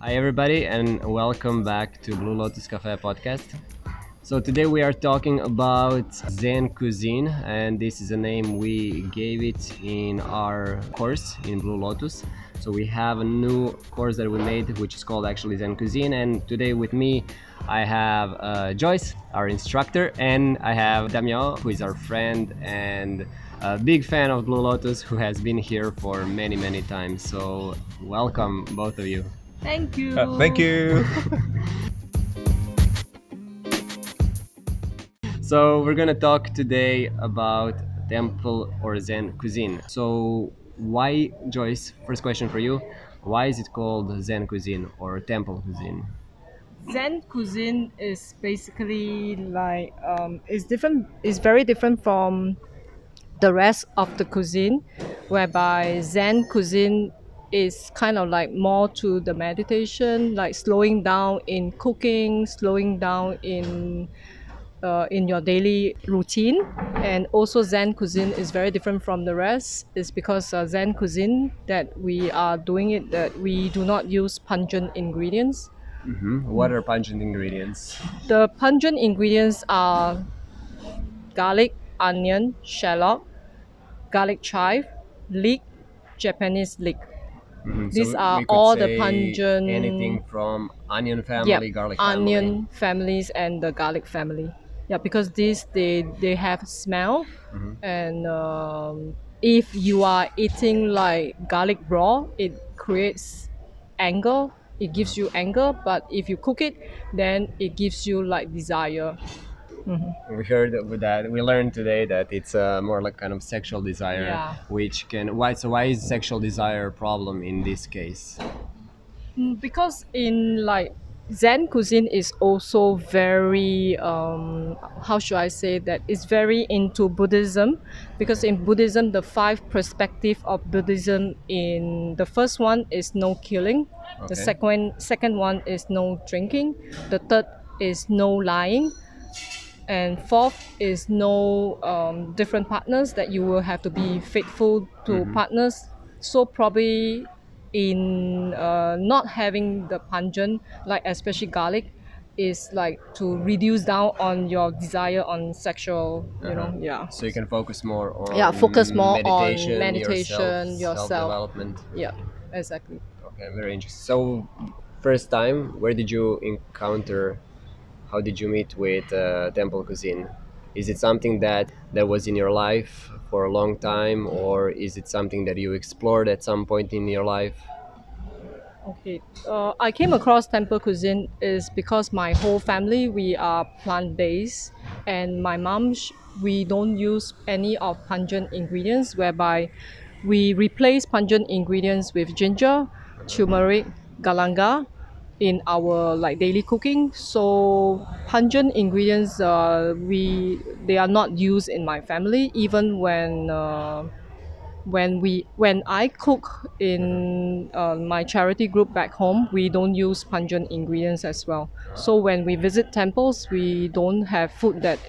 Hi, everybody, and welcome back to Blue Lotus Cafe podcast. So, today we are talking about Zen cuisine, and this is a name we gave it in our course in Blue Lotus. So, we have a new course that we made, which is called actually Zen cuisine, and today with me I have uh, Joyce, our instructor, and I have Damien, who is our friend and a big fan of Blue Lotus, who has been here for many, many times. So, welcome, both of you. Thank you. Uh, thank you. So we're gonna talk today about temple or Zen cuisine. So why, Joyce? First question for you: Why is it called Zen cuisine or temple cuisine? Zen cuisine is basically like um, it's different. It's very different from the rest of the cuisine, whereby Zen cuisine is kind of like more to the meditation, like slowing down in cooking, slowing down in uh, in your daily routine. And also Zen cuisine is very different from the rest. It's because uh, Zen cuisine that we are doing it that we do not use pungent ingredients. hmm What are pungent ingredients? The pungent ingredients are garlic, onion, shallot, garlic chive, leek, Japanese leek. Mhm, These we- are all the pungent- Anything from onion family, Yep, garlic onion family. families and the garlic family. Yeah, because these they they have smell, Mhm. and um, if you are eating like garlic raw, it creates anger. It gives you anger, but if you cook it, then it gives you like desire. We heard that. We learned today that it's uh, more like kind of sexual desire, Yeah. which can. Why? So why is sexual desire a problem in this case? Mm, because in like Zen cuisine is also very um, how should I say that it's very into Buddhism because in Buddhism the five perspective of Buddhism in the first one is no killing, the second second one is no drinking, the third is no lying, and fourth is no um, different partners that you will have to be faithful to partners so probably in uh, not having the pungent like especially garlic is like to reduce down on your desire on sexual you know yeah So you can focus more on Yeah, focus more on meditation, meditation, yourself. self-development. yeah exactly Okay, very interesting. So, first time, where did you encounter? How did you meet with uh, temple cuisine? Is it something that that was in your life for a long time, or is it something that you explored at some point in your life? Okay, uh, I came across temple cuisine is because my whole family we are plant based, and my mom we don't use any of pungent ingredients, whereby we replace pungent ingredients with ginger, turmeric, galanga in our like daily cooking. So pungent ingredients, uh, we they are not used in my family, even when. Uh, when we when I cook in uh, my charity group back home, we don't use pungent ingredients as well. So when we visit temples, we don't have food that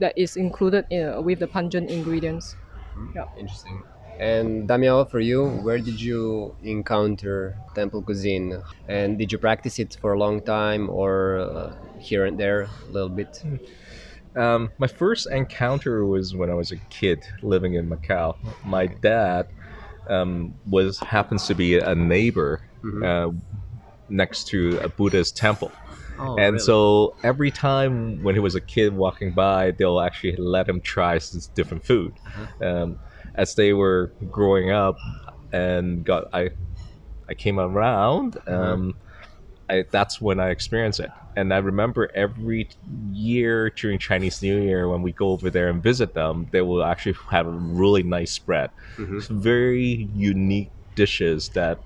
that is included in, with the pungent ingredients. Yeah. Interesting. And Damiel, for you, where did you encounter temple cuisine? And did you practice it for a long time, or uh, here and there a little bit? Um, my first encounter was when I was a kid living in Macau. My dad um, was happens to be a neighbor uh, next to a Buddhist temple. Oh, and really? so every time when he was a kid walking by, they'll actually let him try different food. Um, as they were growing up and got, I, I came around. Um, I, that's when I experienced it. And I remember every year during Chinese New Year when we go over there and visit them, they will actually have a really nice spread. It's very unique dishes that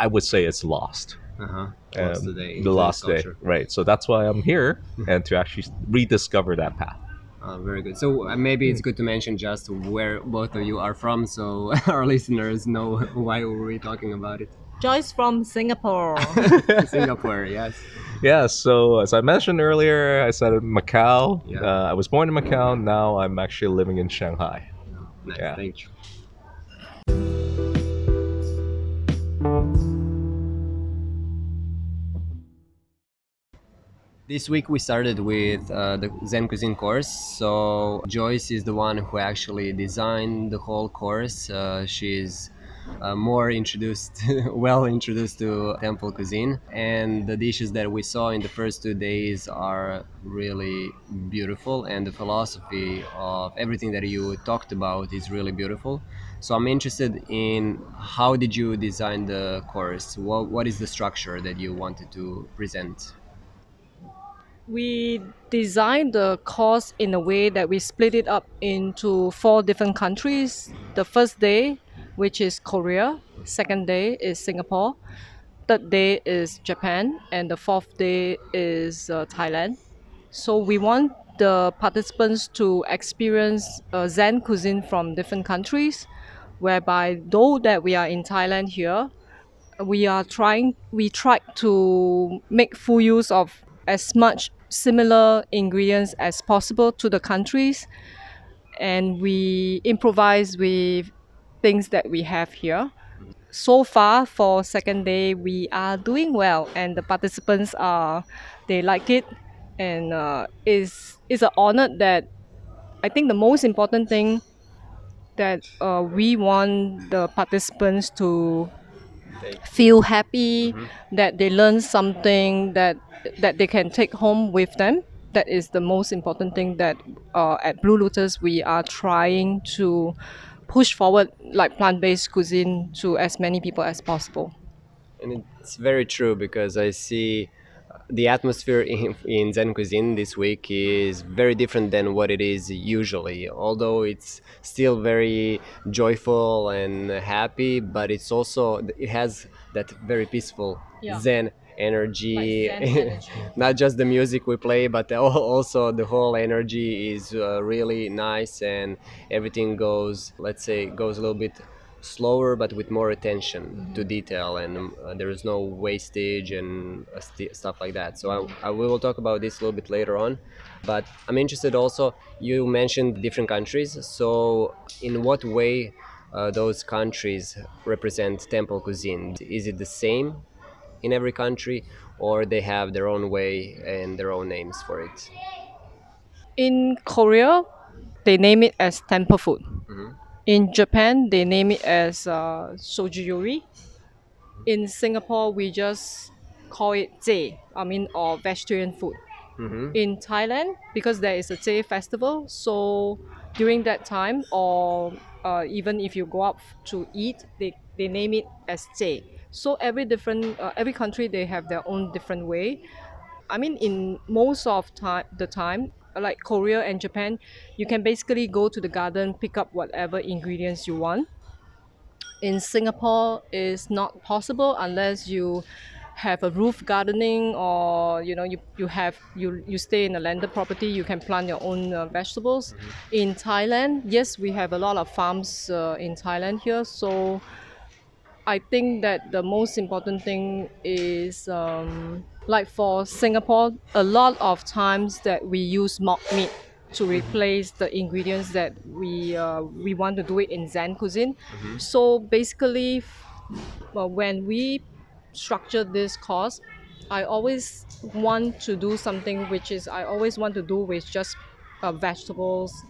I would say it's lost. Uh-huh. Um, Lost today. the lost day, right? So that's why I'm here and to actually rediscover that path. Uh, very good. So uh, maybe it's good to mention just where both of you are from, so our listeners know why were we talking about it. Joyce from Singapore. Singapore, yes. Yeah, so as I mentioned earlier, I said Macau. Yeah. Uh, I was born in Macau. Now I'm actually living in Shanghai. Nice, Yeah. thank you. This week we started with uh, the Zen cuisine course. So Joyce is the one who actually designed the whole course. Uh, she's uh, more introduced, well introduced to temple cuisine, and the dishes that we saw in the first two days are really beautiful, and the philosophy of everything that you talked about is really beautiful. So I'm interested in how did you design the course? What, what is the structure that you wanted to present? We designed the course in a way that we split it up into four different countries. The first day, which is Korea, second day is Singapore, third day is Japan, and the fourth day is uh, Thailand. So we want the participants to experience uh, Zen cuisine from different countries, whereby though that we are in Thailand here, we are trying we tried to make full use of as much similar ingredients as possible to the countries and we improvise with things that we have here. So far for second day we are doing well and the participants are they like it and uh, is is an honor that i think the most important thing that uh, we want the participants to feel happy that they learn something that that they can take home with them. That is the most important thing that uh, at blue lotus we are trying to push forward like plant-based cuisine to as many people as possible. And it's very true because I see the atmosphere in, in Zen cuisine this week is very different than what it is usually. Although it's still very joyful and happy, but it's also it has that very peaceful Yeah. Zen energy. Like Zen energy. Not just the music we play, but also the whole energy is uh, really nice and everything goes, let's say, goes a little bit slower but with more attention to detail and uh, there is no wastage and uh, st- stuff like that. So I, I we will talk about this a little bit later on but i'm interested also you mentioned different countries. So in what way uh, those countries represent temple cuisine? Is it the same in every country or they have their own way and their own names for it? In korea they name it as temple food in japan they name it as uh, shojin ryori in singapore we just call it zhe i mean or vegetarian food in Thailand because there is a J festival. So during that time, or uh, even if you go out to eat, they, they name it as J. So every different uh, every country they have their own different way. I mean, in most of time the time, like Korea and Japan, you can basically go to the garden, pick up whatever ingredients you want. In Singapore is not possible unless you have a roof gardening or you know you, you have you you stay in a landed property you can plant your own uh, vegetables. In thailand yes we have a lot of farms uh, in thailand here. So I think that the most important thing is um, like for Singapore, a lot of times that we use mock meat to replace the ingredients that we uh, we want to do it in Zen cuisine. So basically, well, when we structure this course, I always want to do something which is I always want to do with just uh, vegetables,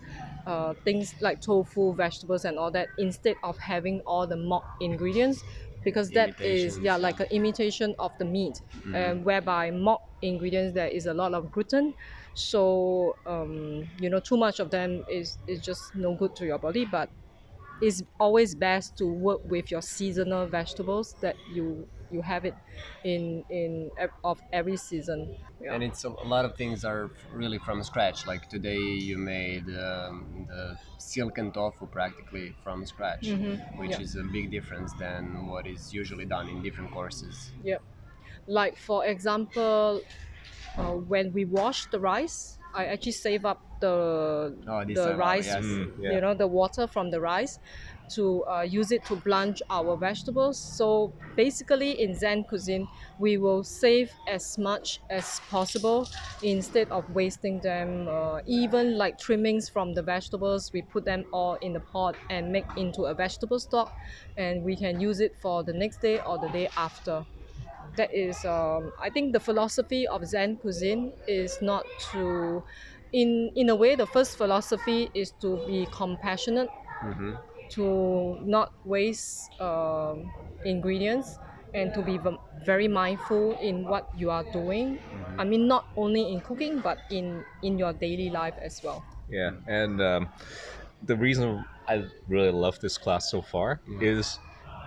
uh, things like tofu, vegetables, and all that instead of having all the mock ingredients because that is yeah like an imitation of the meat um, whereby mock ingredients there is a lot of gluten. So um, you know too much of them is is just no good to your body but it's always best to work with your seasonal vegetables that you you have it in in of every season yeah. and it's a, a lot of things are really from scratch like today you made um, the silken tofu practically from scratch which Mm-hmm. Yeah. is a big difference than what is usually done in different courses Yep. Like for example, uh, when we wash the rice, I actually save up the Oh, the I love, rice, yes. Mm, yeah. you know, the water from the rice, to uh, use it to blanch our vegetables. So basically, in Zen cuisine, we will save as much as possible instead of wasting them. Uh, even like trimmings from the vegetables, we put them all in the pot and make into a vegetable stock, and we can use it for the next day or the day after. that is um, I think the philosophy of Zen cuisine is not to in in a way the first philosophy is to be compassionate Mhm. To not waste um, ingredients and to be very mindful in what you are doing. I mean not only in cooking but in in your daily life as well. Yeah, and um, the reason I really love this class so far is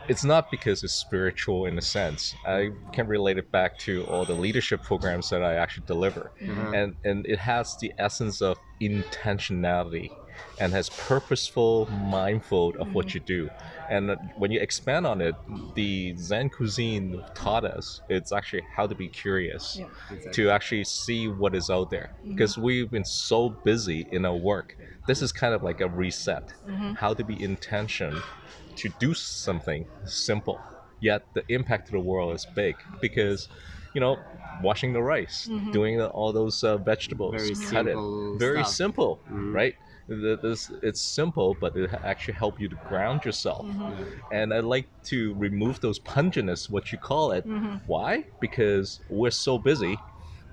it's not because it's spiritual in a sense. I can relate it back to all the leadership programs that I actually deliver, and and it has the essence of intentionality and has purposeful, mindful of what you do. And when you expand on it, the Zen cuisine taught us it's actually how to be curious Yeah. Exactly. to actually see what is out there because we've been so busy in our work this is kind of like a reset how to be intention to do something simple yet the impact to the world is big because you know washing the rice doing the, all those uh, vegetables Very cut it. simple very stuff. simple Mhm. right The- this, it's simple but it actually help you to ground yourself mm-hmm. and I like to remove those pungentness, what you call it. Mm-hmm. Why? Because we're so busy,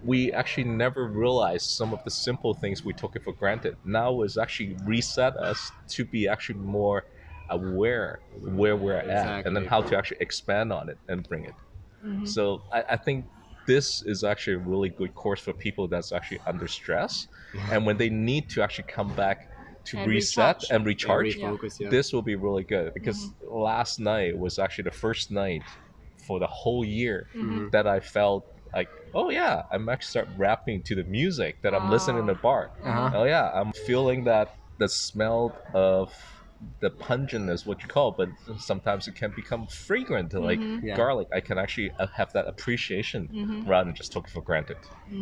we actually never realize some of the simple things we took it for granted. Now it's actually reset us to be actually more aware where we're at, and then how to actually expand on it and bring it. Mm-hmm. So I, I think this is actually a really good course for people that's actually under stress, and when they need to actually come back to And reset recharge. and recharge, refocus, yeah. this will be really good because last night was actually the first night for the whole year that I felt like, oh yeah, I'm actually start rapping to the music that I'm listening in the bar. Uh-huh. Oh yeah, I'm feeling that the smell of the pungentness, what you call, but sometimes it can become fragrant, like Yeah. garlic. I can actually uh, have that appreciation rather than just take it for granted.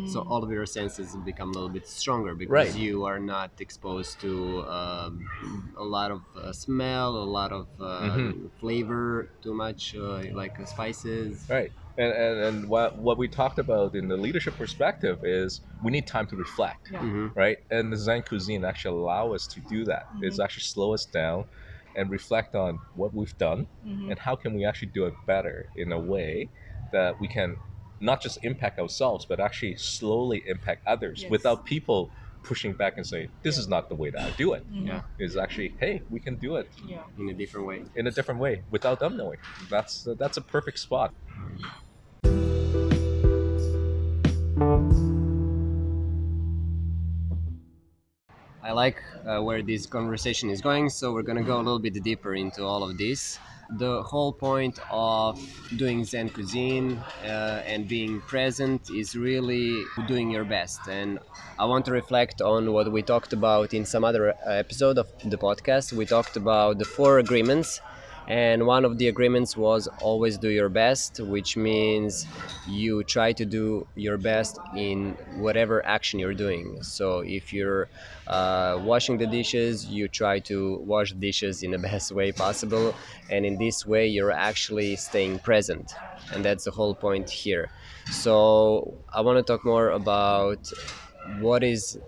So all of your senses become a little bit stronger because Right. you are not exposed to um, a lot of uh, smell, a lot of uh, Mhm. flavor, too much uh, like uh, spices. Right. And, and, and what, what we talked about in the leadership perspective is we need time to reflect. Yeah. Mhm. right? And the Zen cuisine actually allow us to do that. Mm-hmm. It's actually slow us down and reflect on what we've done mm-hmm. and how can we actually do it better in a way that we can not just impact ourselves but actually slowly impact others Yes. without people pushing back and saying this is not the way that I do it. Mm-hmm. Yeah, It's actually hey we can do it yeah in a different way. in a different way without them knowing. That's that's a perfect spot. I like uh, where this conversation is going, so we're gonna go a little bit deeper into all of this. The whole point of doing Zen cuisine uh, and being present is really doing your best. And I want to reflect on what we talked about in some other uh, episode of the podcast. We talked about the four agreements and one of the agreements was always do your best which means you try to do your best in whatever action you're doing. So if you're uh, washing the dishes you try to wash dishes in the best way possible. And in this way you're actually staying present. And that's the whole point here. So i want to talk more about what is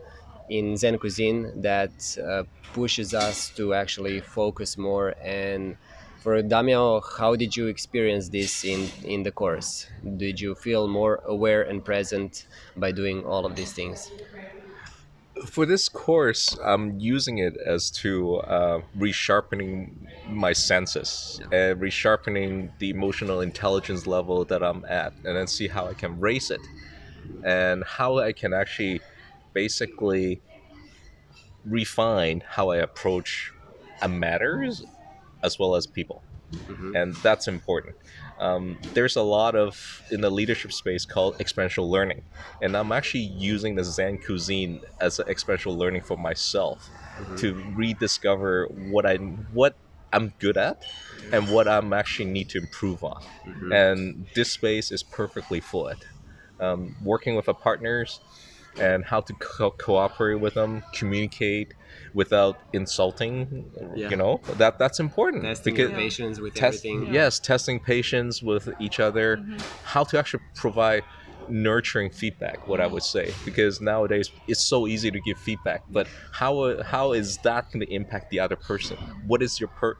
in Zen cuisine that uh, pushes us to actually focus more. And for Damian, how did you experience this in in the course? Did you feel more aware and present by doing all of these things? for this course, I'm using it as to uh, resharpening my senses and resharpening the emotional intelligence level that I'm at, and then see how I can raise it and how I can actually basically refine how I approach matters as well as people and that's important. Um, there's a lot of in the leadership space called experiential learning, and I'm actually using the Zen cuisine as an experiential learning for myself to rediscover what I what I'm good at and what I'm actually need to improve on. And this space is perfectly for it. Um, working with our partners and how to co- cooperate with them, communicate without insulting. Yeah. You know? That that's important. Testing because your patience with test, everything. yes testing patience with each other. Mm-hmm. How to actually provide nurturing feedback what i would say. Because nowadays it's so easy to give feedback but how how is that going to impact the other person? What is your per-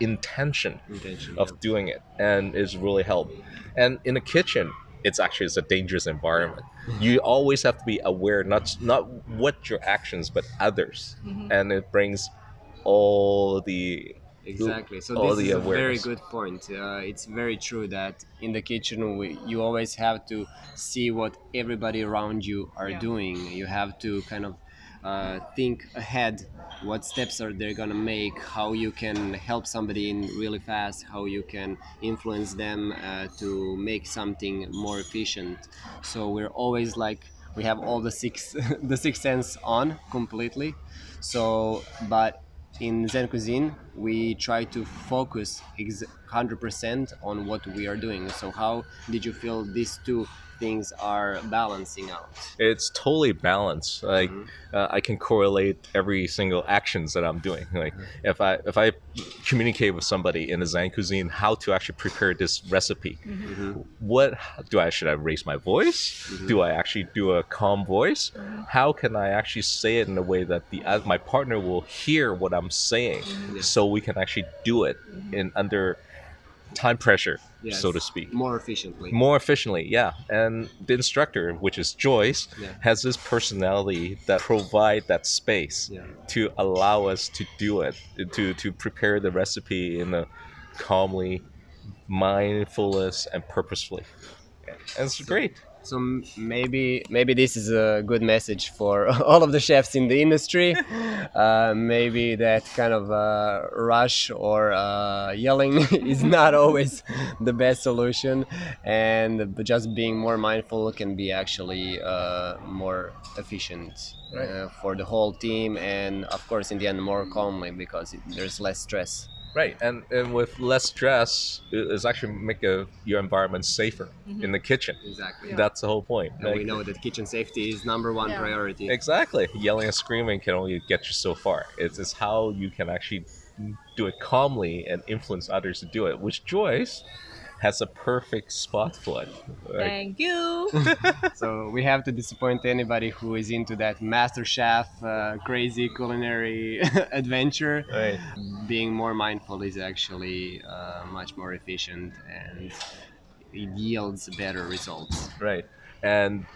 intention Intention, of doing it? And it's really helped and in the kitchen it's actually it's a dangerous environment you always have to be aware not not what your actions but others and it brings all the Exactly. So all this the is a very good point. Uh, it's very true that in the kitchen we, you always have to see what everybody around you are Yeah. doing. You have to kind of uh, think ahead what steps are they gonna make, how you can help somebody in really fast, how you can influence them uh, to make something more efficient. So we're always like we have all the six the six sense on completely. So, but in Zen cuisine, we try to focus 100% on what we are doing. So, how did you feel these two things are balancing out? it's totally balanced like Mhm. uh, i can correlate every single actions that i'm doing. Like if i if i communicate with somebody in the zen cuisine how to actually prepare this recipe. What do i should i raise my voice? Do i actually do a calm voice? How can i actually say it in a way that the uh, my partner will hear what i'm saying? So we can actually do it mm-hmm. in under time pressure so to speak More efficiently. more efficiently yeah and the instructor which is joyce Yeah. has this personality that provide that space Yeah. to allow us to do it to to prepare the recipe in a calmly mindfulness and purposefully and it's great So maybe maybe this is a good message for all of the chefs in the industry. Uh, maybe that kind of uh, rush or uh, yelling is not always the best solution, and just being more mindful can be actually uh, more efficient Right. uh, for the whole team, and of course in the end more calmly because it, there's less stress. Right and and with less stress it's actually make a, your environment safer mm-hmm. in the kitchen Exactly. Yeah. that's the whole point. point And we know that kitchen safety is number one Yeah. priority. Exactly. Yelling and screaming can only get you so far. It's, it's how you can actually do it calmly and influence others to do it, which Joyce has a perfect spot for it. Like, Thank you. So we have to disappoint anybody who is into that MasterChef uh, crazy culinary adventure. right. Being more mindful is actually uh, much more efficient and it yields better results. Right. And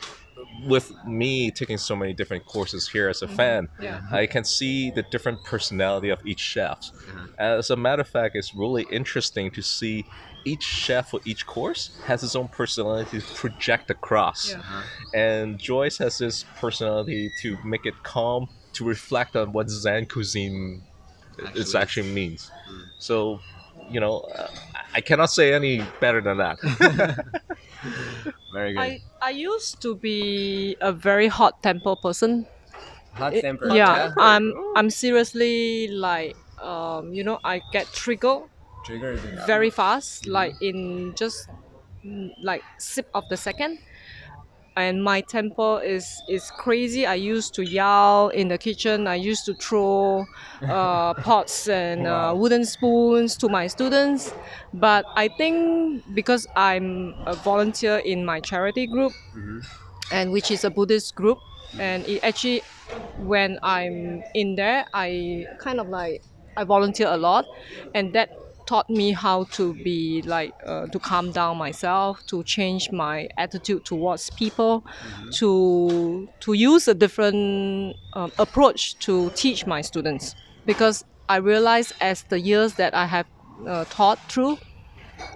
with me taking so many different courses here as a fan, Yeah. I can see the different personality of each chef. As a matter of fact, it's really interesting to see each chef for each course has his own personality to project across. Yeah. And Joyce has this personality to make it calm, to reflect on what Zen cuisine Actually it is. actually means. So, you know, uh, I cannot say any better than that. Very good. I, I used to be a very hot temper person. Hot It- temper. yeah, I'm I'm seriously like um, you know I get triggered Triggered. Very fast, like in just like sip of the second. And my temper is is crazy. I used to yell in the kitchen. I used to throw uh, pots and uh, wooden spoons to my students. But I think because I'm a volunteer in my charity group, and which is a Buddhist group, and it actually when I'm in there, I kind of like I volunteer a lot, and that taught me how to be like uh, to calm down myself, to change my attitude towards people, to to use a different um, approach to teach my students because I realized as the years that I have uh, taught through.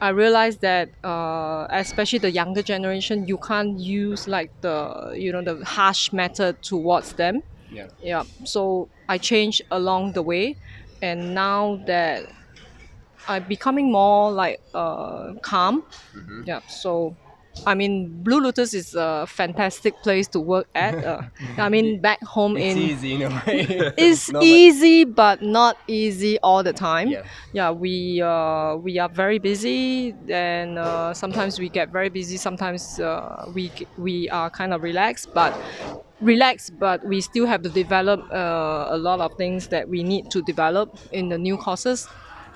I realized that, uh, especially the younger generation, you can't use like the you know the harsh method towards them. Yeah. Yeah. So I changed along the way, and now that I'm becoming more like uh, calm. Yeah. So. I mean, Blue Lotus is a fantastic place to work at. Uh, I mean, back home It's in easy in a way. it's No, but- easy but not easy all the time Yeah. yeah we uh, we are very busy and uh, sometimes we get very busy sometimes uh, we we are kind of relaxed but relaxed but we still have to develop uh, a lot of things that we need to develop in the new courses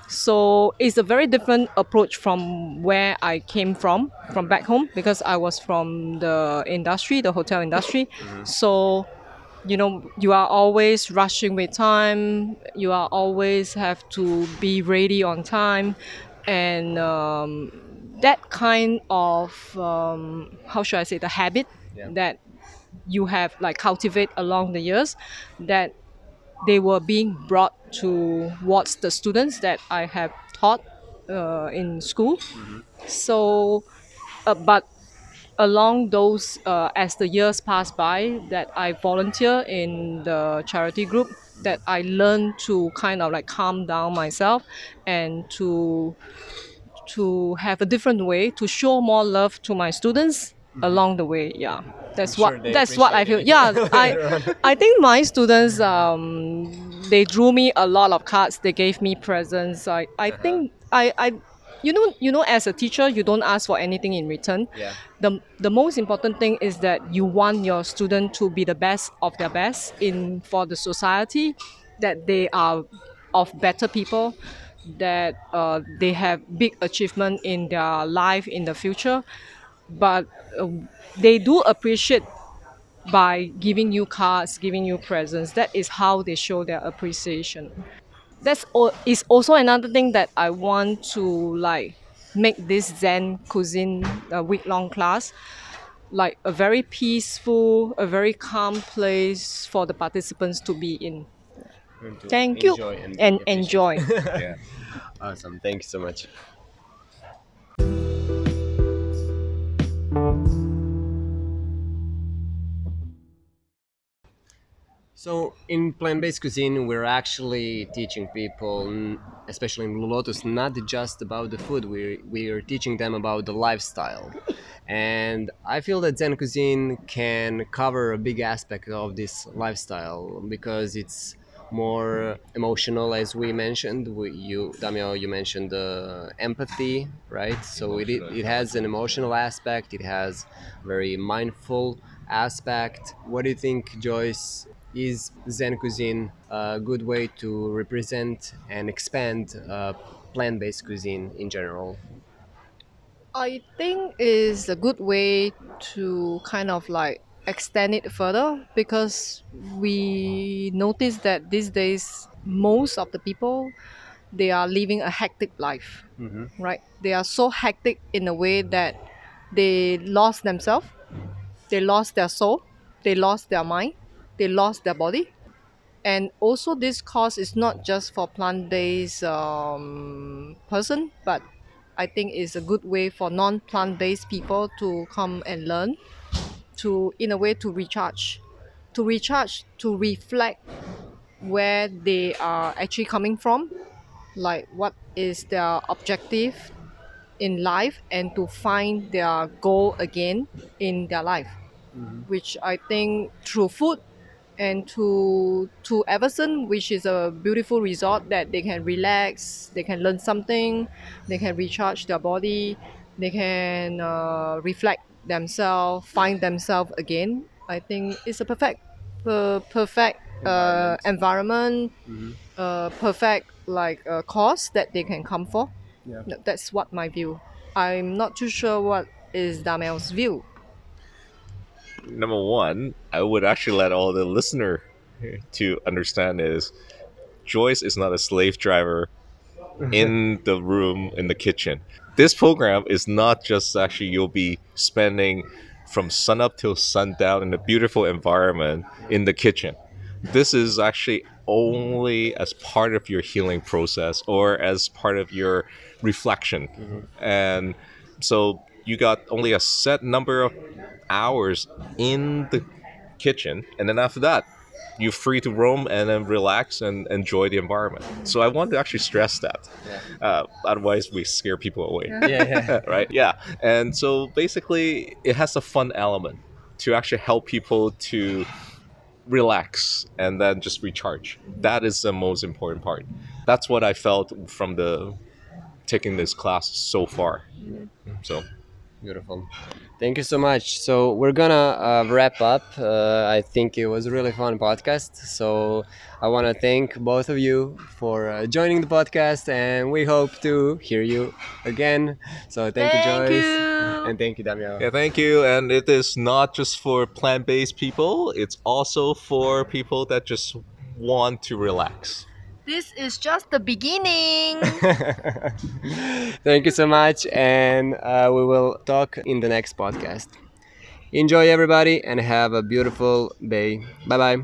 So it's a very different approach from where I came from, from back home, because I was from the industry, the hotel industry. So, you know, you are always rushing with time. You are always have to be ready on time, and um, that kind of um, how should I say the habit Yeah. that you have like cultivate along the years that they were being brought towards the students that I have taught uh, in school. So, uh, but along those, uh, as the years pass by, that I volunteer in the charity group, that I learn to kind of like calm down myself and to to have a different way to show more love to my students along the way. Yeah, that's. I'm what sure that's what I feel. it. Yeah, I I think my students um they drew me a lot of cards. They gave me presents. I I Uh-huh. think I I. You know, you know, as a teacher, you don't ask for anything in return. Yeah. The, the most important thing is that you want your student to be the best of their best in for the society, that they are of better people, that uh, they have big achievement in their life in the future but uh, they do appreciate by giving you cards giving you presents. That is how they show their appreciation. That's al- is also another thing that i want to like make this zen cuisine uh, week long class like a very peaceful a very calm place for the participants to be in. To thank you. And and enjoy. Yeah. Awesome. Thank you so much. So in plant-based cuisine, we're actually teaching people, especially in Blue Lotus, not just about the food. We we are teaching them about the lifestyle, and I feel that Zen cuisine can cover a big aspect of this lifestyle because it's more emotional, as we mentioned. We, you, Damio, you mentioned uh, empathy, right? So it, it has an emotional aspect. It has very mindful aspect. What do you think, Joyce? Is Zen cuisine a good way to represent and expand uh, plant-based cuisine in general? I think is a good way to kind of like extend it further because we notice that these days most of the people they are living a hectic life right they are so hectic in a way that they lost themselves they lost their soul they lost their mind they lost their body. And also this course is not just for plant-based um, person but i think is a good way for non-plant-based people to come and learn to in a way to recharge. To recharge to reflect where they are actually coming from like what is their objective in life and to find their goal again in their life. Which i think through food and to to Everson, which is a beautiful resort that they can relax, they can learn something, they can recharge their body, they can uh, reflect themselves, find themselves again. I think it's a perfect, per, perfect uh, environment, uh, perfect like uh, course that they can come for. Yeah. That's what my view. I'm not too sure what is Damel's view. Number one, I would actually let all the listener to understand is Joyce is not a slave driver in the room in the kitchen. This program is not just actually you'll be spending from sun up till sundown in a beautiful environment in the kitchen. This is actually only as part of your healing process or as part of your reflection. Mm-hmm. And so you got only a set number of hours in the kitchen and then after that you're free to roam and then relax and enjoy the environment. So i want to actually stress that. Uh, otherwise we scare people away. Yeah, yeah. right? Yeah. And so basically it has a fun element to actually help people to relax and then just recharge. That is the most important part. That's what i felt from the taking this class so far. So Beautiful. Thank you so much. So we're gonna uh, wrap up. Uh, I think it was a really fun podcast. So I want to thank both of you for uh, joining the podcast, and we hope to hear you again. So thank, you, Joyce, you. and thank you, Damian. Yeah, thank you. And it is not just for plant based people, it's also for people that just want to relax. This is just the beginning. Thank you so much, and uh, we will talk in the next podcast. Enjoy, everybody, and have a beautiful day. Bye bye.